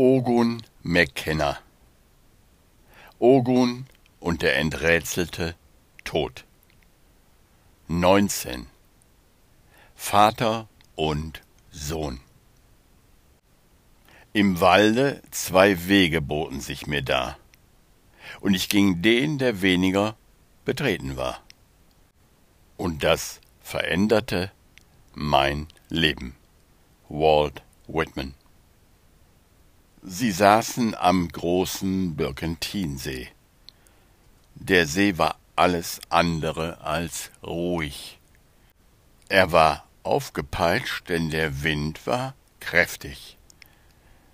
Ogun McKenna. Ogun und der enträtselte Tod 19 Vater und Sohn. Im Walde zwei Wege boten sich mir dar, und ich ging den, der weniger betreten war. Und das veränderte mein Leben. Walt Whitman Sie saßen am großen Birkentinsee. Der See war alles andere als ruhig. Er war aufgepeitscht, denn der Wind war kräftig.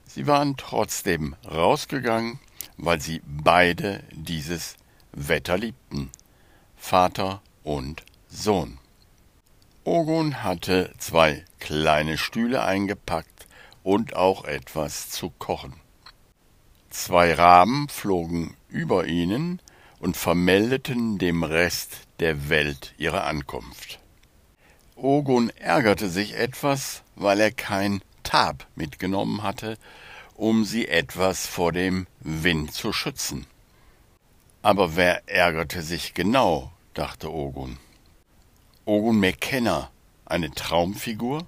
Sie waren trotzdem rausgegangen, weil sie beide dieses Wetter liebten, Vater und Sohn. Ogun hatte zwei kleine Stühle eingepackt und auch etwas zu kochen. Zwei Raben flogen über ihnen und vermeldeten dem Rest der Welt ihre Ankunft. Ogun ärgerte sich etwas, weil er kein Tab mitgenommen hatte, um sie etwas vor dem Wind zu schützen. Aber wer ärgerte sich genau, dachte Ogun. Ogun McKenna, eine Traumfigur?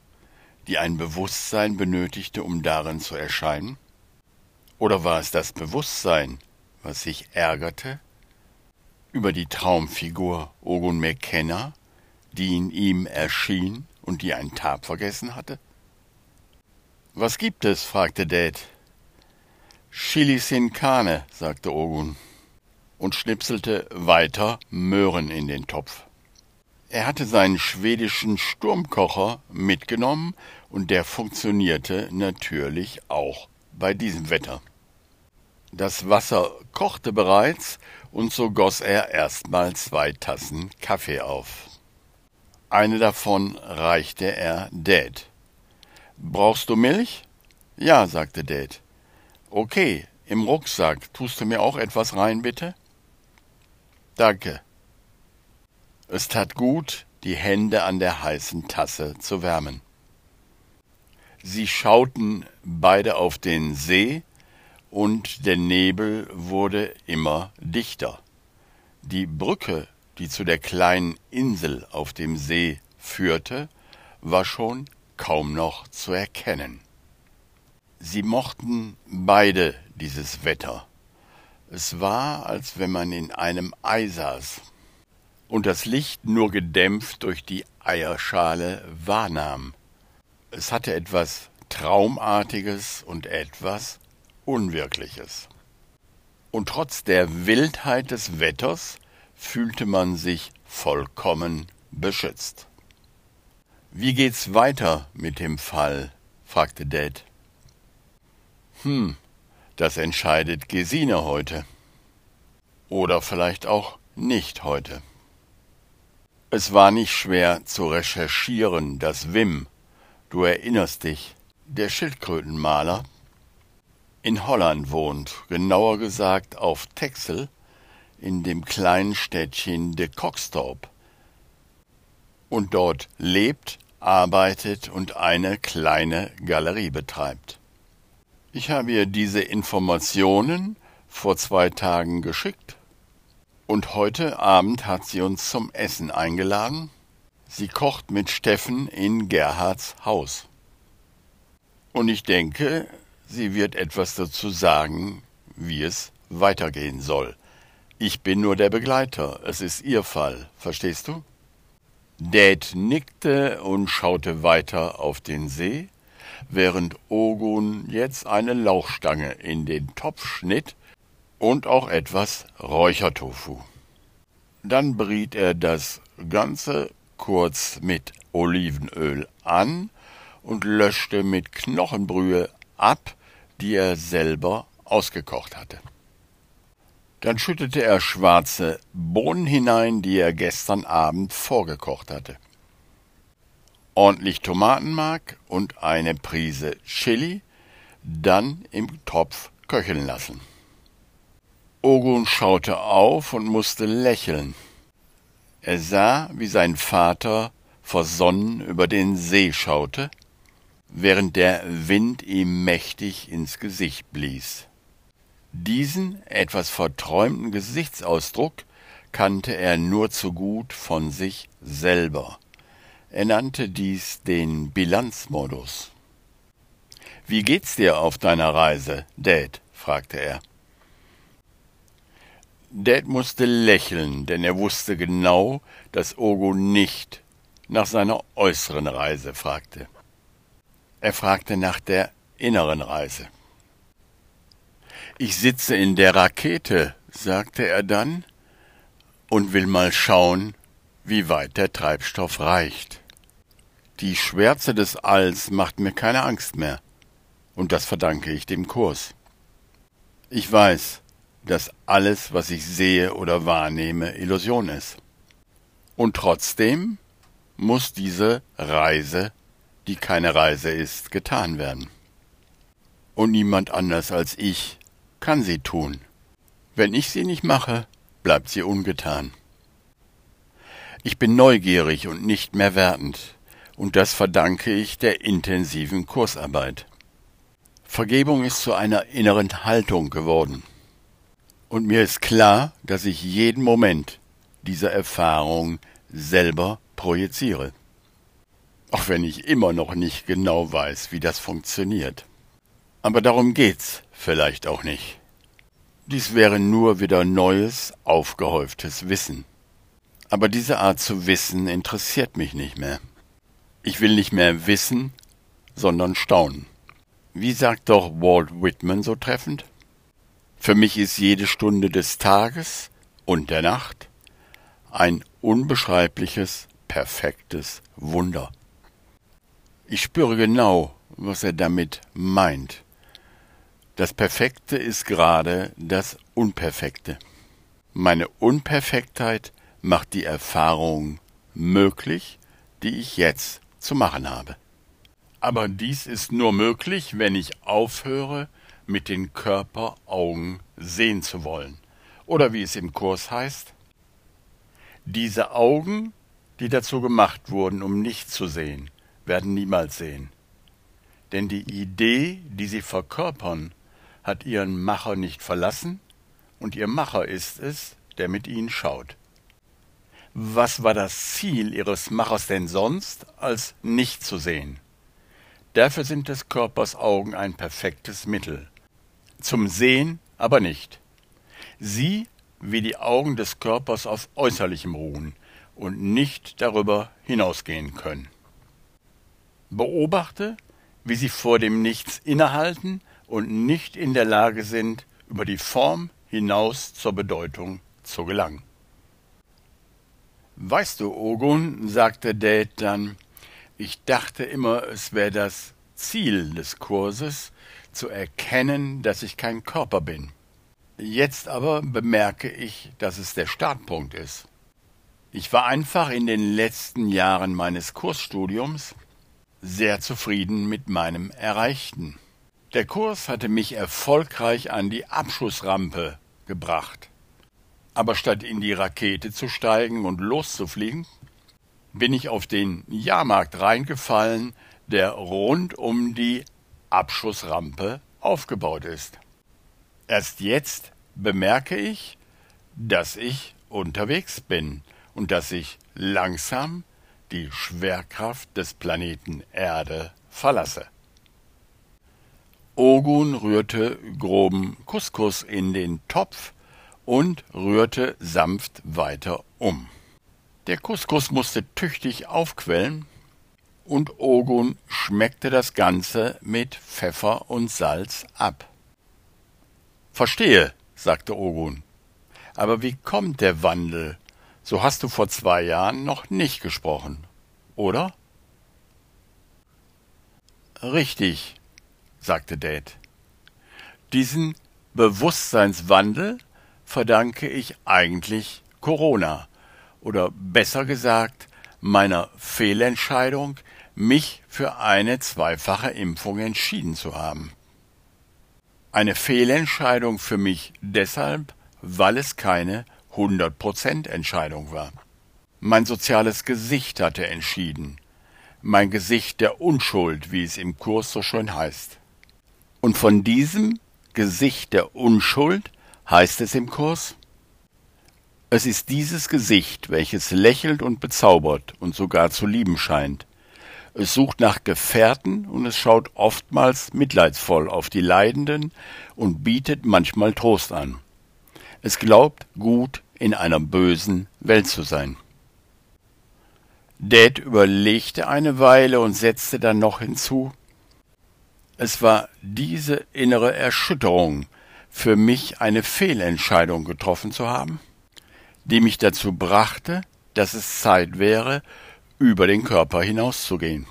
Die ein Bewusstsein benötigte, um darin zu erscheinen? Oder war es das Bewusstsein, was sich ärgerte über die Traumfigur Ogun McKenna, die in ihm erschien und die ein Tab vergessen hatte? Was gibt es? fragte Dad. Chili sin carne, sagte Ogun und schnipselte weiter Möhren in den Topf. Er hatte seinen schwedischen Sturmkocher mitgenommen und der funktionierte natürlich auch bei diesem Wetter. Das Wasser kochte bereits und so goss er erstmal zwei Tassen Kaffee auf. Eine davon reichte er Dad. Brauchst du Milch? Ja, sagte Dad. Okay, im Rucksack. Tust du mir auch etwas rein, bitte? Danke. Es tat gut, die Hände an der heißen Tasse zu wärmen. Sie schauten beide auf den See, und der Nebel wurde immer dichter. Die Brücke, die zu der kleinen Insel auf dem See führte, war schon kaum noch zu erkennen. Sie mochten beide dieses Wetter. Es war, als wenn man in einem Ei saß und das Licht nur gedämpft durch die Eierschale wahrnahm. Es hatte etwas Traumartiges und etwas Unwirkliches. Und trotz der Wildheit des Wetters fühlte man sich vollkommen beschützt. Wie geht's weiter mit dem Fall? fragte Dad. Hm, das entscheidet Gesine heute. Oder vielleicht auch nicht heute. Es war nicht schwer zu recherchieren, dass Wim, du erinnerst dich, der Schildkrötenmaler, in Holland wohnt, genauer gesagt auf Texel, in dem kleinen Städtchen de Coxtorp, und dort lebt, arbeitet und eine kleine Galerie betreibt. Ich habe ihr diese Informationen vor zwei Tagen geschickt und heute Abend hat sie uns zum Essen eingeladen. Sie kocht mit Steffen in Gerhards Haus. Und ich denke, sie wird etwas dazu sagen, wie es weitergehen soll. Ich bin nur der Begleiter, es ist ihr Fall, verstehst du? Dad nickte und schaute weiter auf den See, während Ogun jetzt eine Lauchstange in den Topf schnitt und auch etwas Räuchertofu. Dann briet er das Ganze kurz mit Olivenöl an und löschte mit Knochenbrühe ab, die er selber ausgekocht hatte. Dann schüttete er schwarze Bohnen hinein, die er gestern Abend vorgekocht hatte. Ordentlich Tomatenmark und eine Prise Chili, dann im Topf köcheln lassen. Ogun schaute auf und musste lächeln. Er sah, wie sein Vater versonnen über den See schaute während der Wind ihm mächtig ins Gesicht blies. Diesen etwas verträumten Gesichtsausdruck kannte er nur zu gut von sich selber. Er nannte dies den Bilanzmodus. Wie geht's dir auf deiner Reise, Dad? fragte er. Dad musste lächeln, denn er wusste genau, dass Ogo nicht nach seiner äußeren Reise fragte. Er fragte nach der inneren Reise. Ich sitze in der Rakete, sagte er dann, und will mal schauen, wie weit der Treibstoff reicht. Die Schwärze des Alls macht mir keine Angst mehr, und das verdanke ich dem Kurs. Ich weiß, dass alles, was ich sehe oder wahrnehme, Illusion ist. Und trotzdem muss diese Reise, die keine Reise ist, getan werden. Und niemand anders als ich kann sie tun. Wenn ich sie nicht mache, bleibt sie ungetan. Ich bin neugierig und nicht mehr wertend, und das verdanke ich der intensiven Kursarbeit. Vergebung ist zu einer inneren Haltung geworden. Und mir ist klar, dass ich jeden Moment dieser Erfahrung selber projiziere. Auch wenn ich immer noch nicht genau weiß, wie das funktioniert. Aber darum geht's vielleicht auch nicht. Dies wäre nur wieder neues, aufgehäuftes Wissen. Aber diese Art zu wissen interessiert mich nicht mehr. Ich will nicht mehr wissen, sondern staunen. Wie sagt doch Walt Whitman so treffend? Für mich ist jede Stunde des Tages und der Nacht ein unbeschreibliches, perfektes Wunder. Ich spüre genau, was er damit meint. Das Perfekte ist gerade das Unperfekte. Meine Unperfektheit macht die Erfahrung möglich, die ich jetzt zu machen habe. Aber dies ist nur möglich, wenn ich aufhöre, mit den Körperaugen sehen zu wollen. Oder wie es im Kurs heißt, diese Augen, die dazu gemacht wurden, um nicht zu sehen, werden niemals sehen. Denn die Idee, die sie verkörpern, hat ihren Macher nicht verlassen, und ihr Macher ist es, der mit ihnen schaut. Was war das Ziel ihres Machers denn sonst, als nicht zu sehen? Dafür sind des Körpers Augen ein perfektes Mittel zum Sehen aber nicht. Sie wie die Augen des Körpers auf Äußerlichem ruhen und nicht darüber hinausgehen können. Beobachte, wie sie vor dem Nichts innehalten und nicht in der Lage sind, über die Form hinaus zur Bedeutung zu gelangen. Weißt du, Ogun, sagte Dad dann, ich dachte immer, es wäre das Ziel des Kurses, zu erkennen, dass ich kein Körper bin. Jetzt aber bemerke ich, dass es der Startpunkt ist. Ich war einfach in den letzten Jahren meines Kursstudiums sehr zufrieden mit meinem Erreichten. Der Kurs hatte mich erfolgreich an die Abschussrampe gebracht. Aber statt in die Rakete zu steigen und loszufliegen, bin ich auf den Jahrmarkt reingefallen, der rund um die Abschussrampe aufgebaut ist. Erst jetzt bemerke ich, dass ich unterwegs bin und dass ich langsam die Schwerkraft des Planeten Erde verlasse. Ogun rührte groben Couscous in den Topf und rührte sanft weiter um. Der Couscous musste tüchtig aufquellen, und Ogun schmeckte das Ganze mit Pfeffer und Salz ab. Verstehe, sagte Ogun. Aber wie kommt der Wandel? So hast du vor zwei Jahren noch nicht gesprochen, oder? Richtig, sagte Dad. Diesen Bewusstseinswandel verdanke ich eigentlich Corona, oder besser gesagt meiner Fehlentscheidung, mich für eine zweifache Impfung entschieden zu haben. Eine Fehlentscheidung für mich deshalb, weil es keine 100% Entscheidung war. Mein soziales Gesicht hatte entschieden. mein Gesicht der Unschuld, wie es im Kurs so schön heißt. Und von diesem Gesicht der Unschuld heißt es im Kurs, es ist dieses Gesicht, welches lächelt und bezaubert und sogar zu lieben scheint. Es sucht nach Gefährten und es schaut oftmals mitleidsvoll auf die Leidenden und bietet manchmal Trost an. Es glaubt, gut in einer bösen Welt zu sein. Dad überlegte eine Weile und setzte dann noch hinzu, es war diese innere Erschütterung, für mich eine Fehlentscheidung getroffen zu haben, die mich dazu brachte, dass es Zeit wäre, über den Körper hinauszugehen.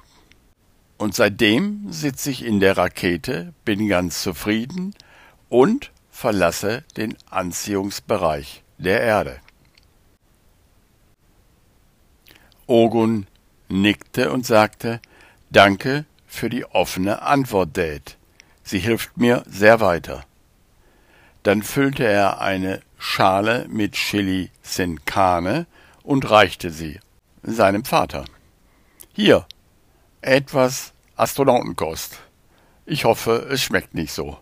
Und seitdem sitze ich in der Rakete, bin ganz zufrieden und verlasse den Anziehungsbereich der Erde. Ogun nickte und sagte, Danke für die offene Antwort, Dad. Sie hilft mir sehr weiter. Dann füllte er eine Schale mit Chili sin Carne und reichte sie seinem Vater. Hier, etwas Astronautenkost. Ich hoffe, es schmeckt nicht so.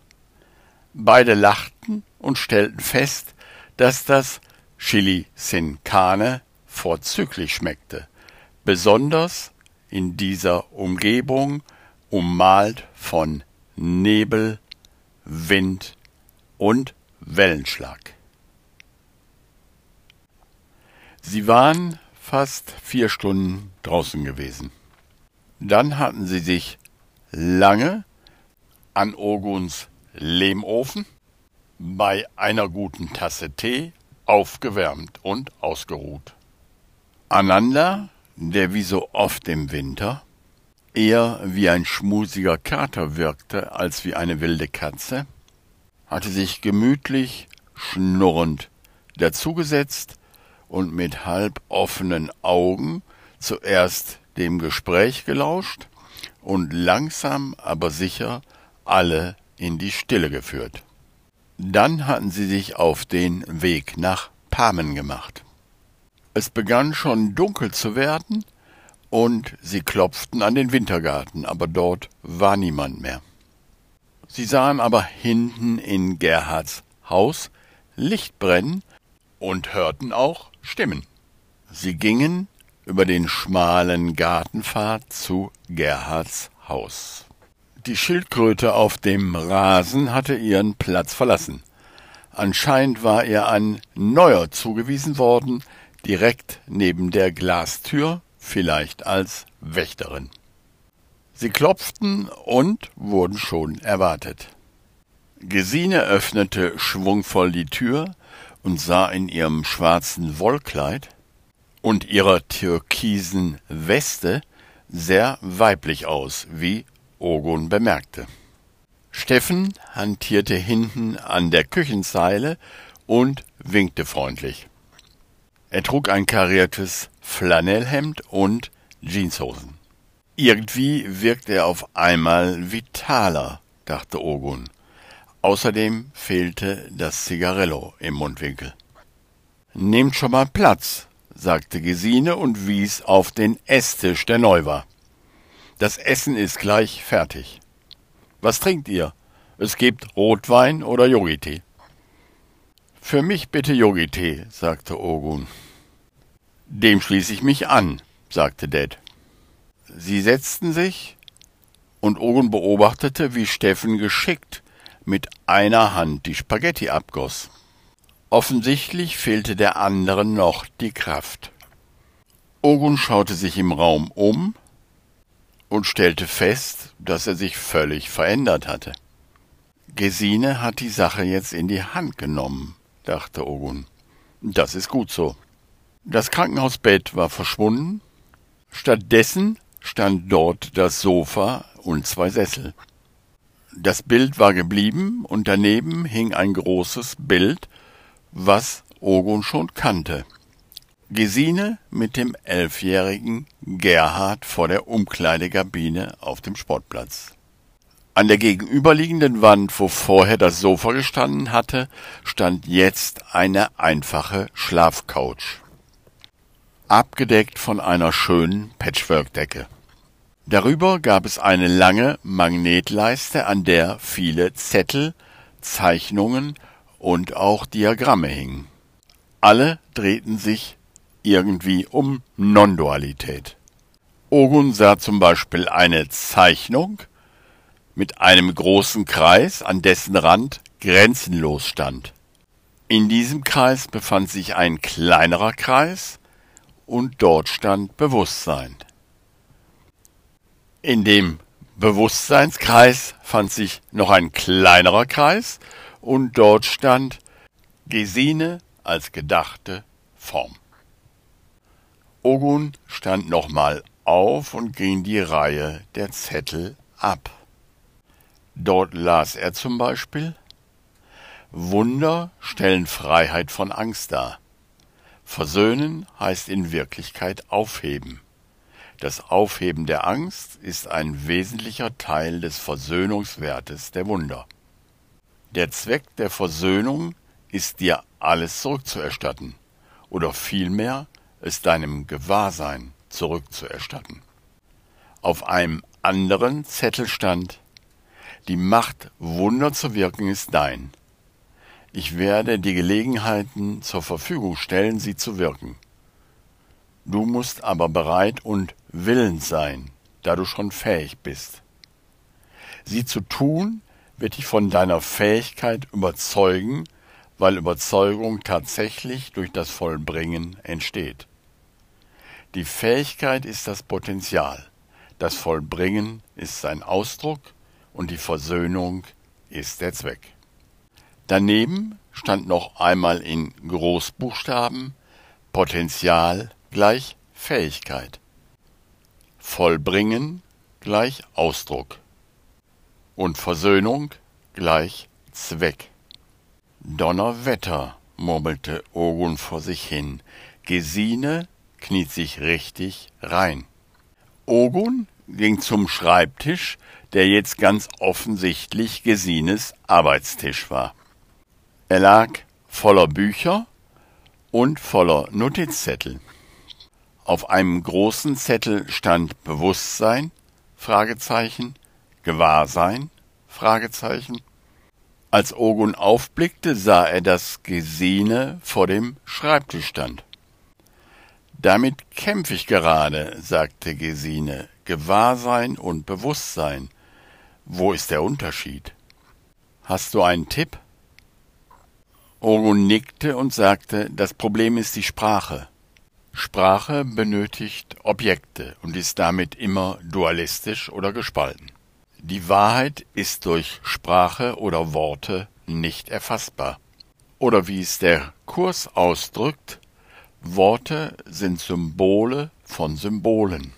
Beide lachten und stellten fest, dass das Chili sin Carne vorzüglich schmeckte besonders in dieser Umgebung ummalt von Nebel, Wind und Wellenschlag. Sie waren fast vier Stunden draußen gewesen. Dann hatten sie sich lange an Oguns Lehmofen bei einer guten Tasse Tee aufgewärmt und ausgeruht. Ananda der wie so oft im Winter eher wie ein schmusiger Kater wirkte als wie eine wilde Katze, hatte sich gemütlich schnurrend dazugesetzt und mit halb offenen Augen zuerst dem Gespräch gelauscht und langsam aber sicher alle in die Stille geführt. Dann hatten sie sich auf den Weg nach Pamen gemacht. Es begann schon dunkel zu werden, und sie klopften an den Wintergarten, aber dort war niemand mehr. Sie sahen aber hinten in Gerhards Haus Licht brennen und hörten auch Stimmen. Sie gingen über den schmalen Gartenpfad zu Gerhards Haus. Die Schildkröte auf dem Rasen hatte ihren Platz verlassen. Anscheinend war ihr ein neuer zugewiesen worden, direkt neben der Glastür, vielleicht als Wächterin. Sie klopften und wurden schon erwartet. Gesine öffnete schwungvoll die Tür und sah in ihrem schwarzen Wollkleid und ihrer türkisen Weste sehr weiblich aus, wie Ogun bemerkte. Steffen hantierte hinten an der Küchenzeile und winkte freundlich. Er trug ein kariertes Flanellhemd und Jeanshosen. Irgendwie wirkt er auf einmal vitaler, dachte Ogun. Außerdem fehlte das Zigarello im Mundwinkel. Nehmt schon mal Platz, sagte Gesine und wies auf den Esstisch, der neu war. Das Essen ist gleich fertig. Was trinkt ihr? Es gibt Rotwein oder Yogitee. Für mich bitte Yogitee, sagte Ogun. Dem schließe ich mich an, sagte Dad. Sie setzten sich, und Ogun beobachtete, wie Steffen geschickt mit einer Hand die Spaghetti abgoss. Offensichtlich fehlte der anderen noch die Kraft. Ogun schaute sich im Raum um und stellte fest, dass er sich völlig verändert hatte. Gesine hat die Sache jetzt in die Hand genommen, dachte Ogun. Das ist gut so. Das Krankenhausbett war verschwunden. Stattdessen stand dort das Sofa und zwei Sessel. Das Bild war geblieben und daneben hing ein großes Bild, was Ogun schon kannte. Gesine mit dem elfjährigen Gerhard vor der Umkleidekabine auf dem Sportplatz. An der gegenüberliegenden Wand, wo vorher das Sofa gestanden hatte, stand jetzt eine einfache Schlafcouch, abgedeckt von einer schönen Patchwork-Decke. Darüber gab es eine lange Magnetleiste, an der viele Zettel, Zeichnungen und auch Diagramme hingen. Alle drehten sich irgendwie um Non-Dualität. Ogun sah zum Beispiel eine Zeichnung mit einem großen Kreis, an dessen Rand grenzenlos stand. In diesem Kreis befand sich ein kleinerer Kreis und dort stand Bewusstsein. In dem Bewusstseinskreis fand sich noch ein kleinerer Kreis und dort stand Gesine als gedachte Form. Ogun stand nochmal auf und ging die Reihe der Zettel ab. Dort las er zum Beispiel Wunder stellen Freiheit von Angst dar. Versöhnen heißt in Wirklichkeit aufheben. Das Aufheben der Angst ist ein wesentlicher Teil des Versöhnungswertes der Wunder. Der Zweck der Versöhnung ist dir alles zurückzuerstatten oder vielmehr es deinem Gewahrsein zurückzuerstatten. Auf einem anderen Zettel stand Die Macht, Wunder zu wirken, ist dein. Ich werde die Gelegenheiten zur Verfügung stellen, sie zu wirken. Du musst aber bereit und willens sein, da du schon fähig bist. Sie zu tun, wird dich von deiner Fähigkeit überzeugen, weil Überzeugung tatsächlich durch das Vollbringen entsteht. Die Fähigkeit ist das Potenzial, das Vollbringen ist sein Ausdruck und die Versöhnung ist der Zweck. Daneben stand noch einmal in Großbuchstaben Potenzial gleich Fähigkeit. Vollbringen gleich Ausdruck. Und Versöhnung gleich Zweck. Donnerwetter, murmelte Ogun vor sich hin. Gesine kniet sich richtig rein. Ogun ging zum Schreibtisch, der jetzt ganz offensichtlich Gesines Arbeitstisch war. Er lag voller Bücher und voller Notizzettel. Auf einem großen Zettel stand Bewusstsein, Fragezeichen, Gewahrsein, Fragezeichen. Als Ogun aufblickte, sah er, dass Gesine vor dem Schreibtisch stand. Damit kämpfe ich gerade, sagte Gesine. Gewahrsein und Bewusstsein. Wo ist der Unterschied? Hast du einen Tipp? Ogun nickte und sagte, das Problem ist die Sprache. Sprache benötigt Objekte und ist damit immer dualistisch oder gespalten. Die Wahrheit ist durch Sprache oder Worte nicht erfassbar. Oder wie es der Kurs ausdrückt, Worte sind Symbole von Symbolen.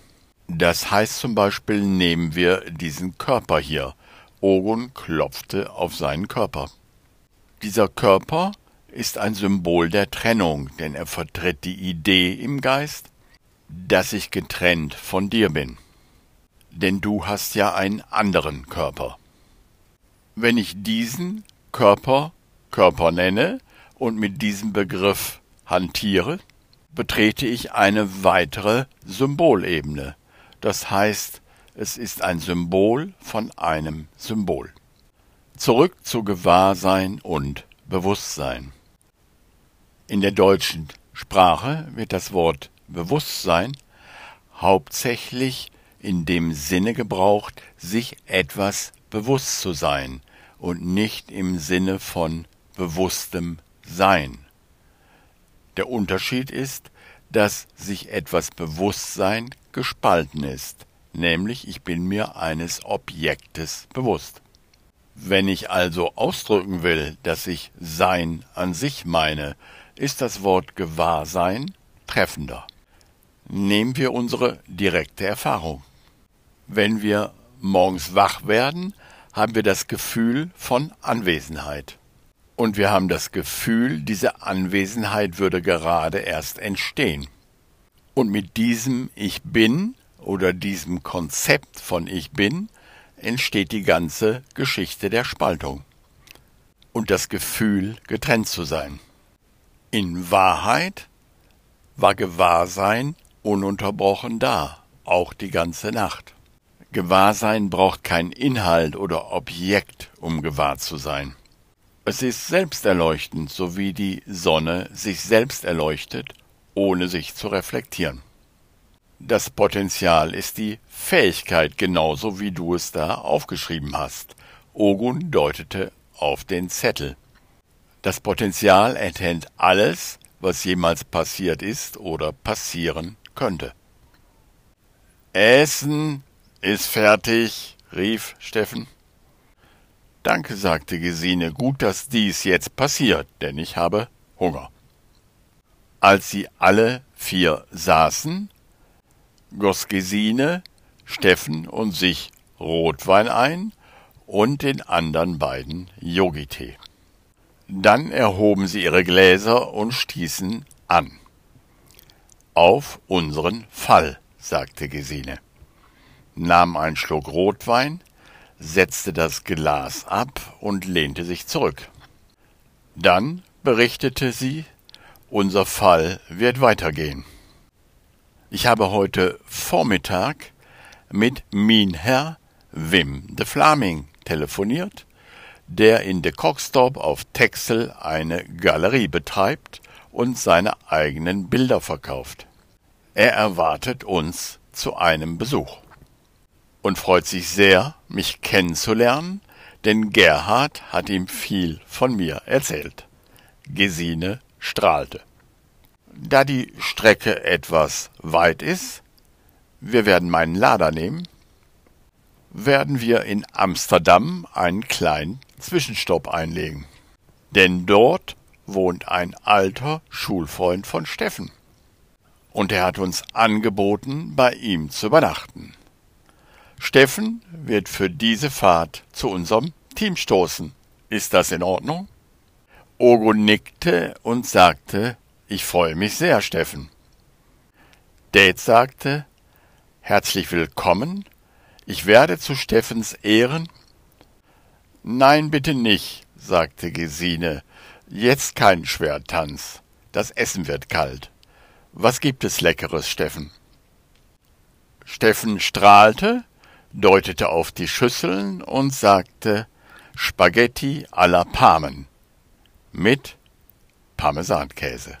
Das heißt zum Beispiel, nehmen wir diesen Körper hier. Ogun klopfte auf seinen Körper. Dieser Körper ist ein Symbol der Trennung, denn er vertritt die Idee im Geist, dass ich getrennt von dir bin. Denn du hast ja einen anderen Körper. Wenn ich diesen Körper Körper nenne und mit diesem Begriff hantiere, betrete ich eine weitere Symbolebene. Das heißt, es ist ein Symbol von einem Symbol. Zurück zu Gewahrsein und Bewusstsein. In der deutschen Sprache wird das Wort Bewusstsein hauptsächlich in dem Sinne gebraucht, sich etwas bewusst zu sein und nicht im Sinne von bewusstem Sein. Der Unterschied ist, dass sich etwas Bewusstsein gespalten ist, nämlich ich bin mir eines Objektes bewusst. Wenn ich also ausdrücken will, dass ich Sein an sich meine, ist das Wort Gewahrsein treffender. Nehmen wir unsere direkte Erfahrung. Wenn wir morgens wach werden, haben wir das Gefühl von Anwesenheit und wir haben das Gefühl, diese Anwesenheit würde gerade erst entstehen. Und mit diesem Ich bin oder diesem Konzept von Ich bin entsteht die ganze Geschichte der Spaltung und das Gefühl, getrennt zu sein. In Wahrheit war Gewahrsein ununterbrochen da, auch die ganze Nacht. Gewahrsein braucht kein Inhalt oder Objekt, um gewahr zu sein. Es ist selbsterleuchtend, so wie die Sonne sich selbst erleuchtet, ohne sich zu reflektieren. Das Potenzial ist die Fähigkeit, genauso wie du es da aufgeschrieben hast. Ogun deutete auf den Zettel. Das Potenzial enthält alles, was jemals passiert ist oder passieren könnte. Essen ist fertig, rief Steffen. Danke, sagte Gesine, gut, dass dies jetzt passiert, denn ich habe Hunger. Als sie alle vier saßen, goss Gesine Steffen und sich Rotwein ein und den anderen beiden Yogitee. Dann erhoben sie ihre Gläser und stießen an. Auf unseren Fall sagte Gesine, nahm einen Schluck Rotwein, setzte das Glas ab und lehnte sich zurück. Dann berichtete sie, unser Fall wird weitergehen. Ich habe heute Vormittag mit Minherr Wim de Vlaming telefoniert, der in de Cockstorp auf Texel eine Galerie betreibt und seine eigenen Bilder verkauft. Er erwartet uns zu einem Besuch und freut sich sehr, mich kennenzulernen, denn Gerhard hat ihm viel von mir erzählt. Gesine strahlte. Da die Strecke etwas weit ist, wir werden meinen Lader nehmen, werden wir in Amsterdam einen kleinen Zwischenstopp einlegen. Denn dort wohnt ein alter Schulfreund von Steffen und er hat uns angeboten, bei ihm zu übernachten. Steffen wird für diese Fahrt zu unserem Team stoßen. Ist das in Ordnung? Ogo nickte und sagte, ich freue mich sehr, Steffen. Date sagte, herzlich willkommen, ich werde zu Steffens Ehren. Nein, bitte nicht, sagte Gesine, jetzt kein Schwertanz, das Essen wird kalt. Was gibt es Leckeres, Steffen? Steffen strahlte, deutete auf die Schüsseln und sagte Spaghetti alla Parmen mit Parmesankäse.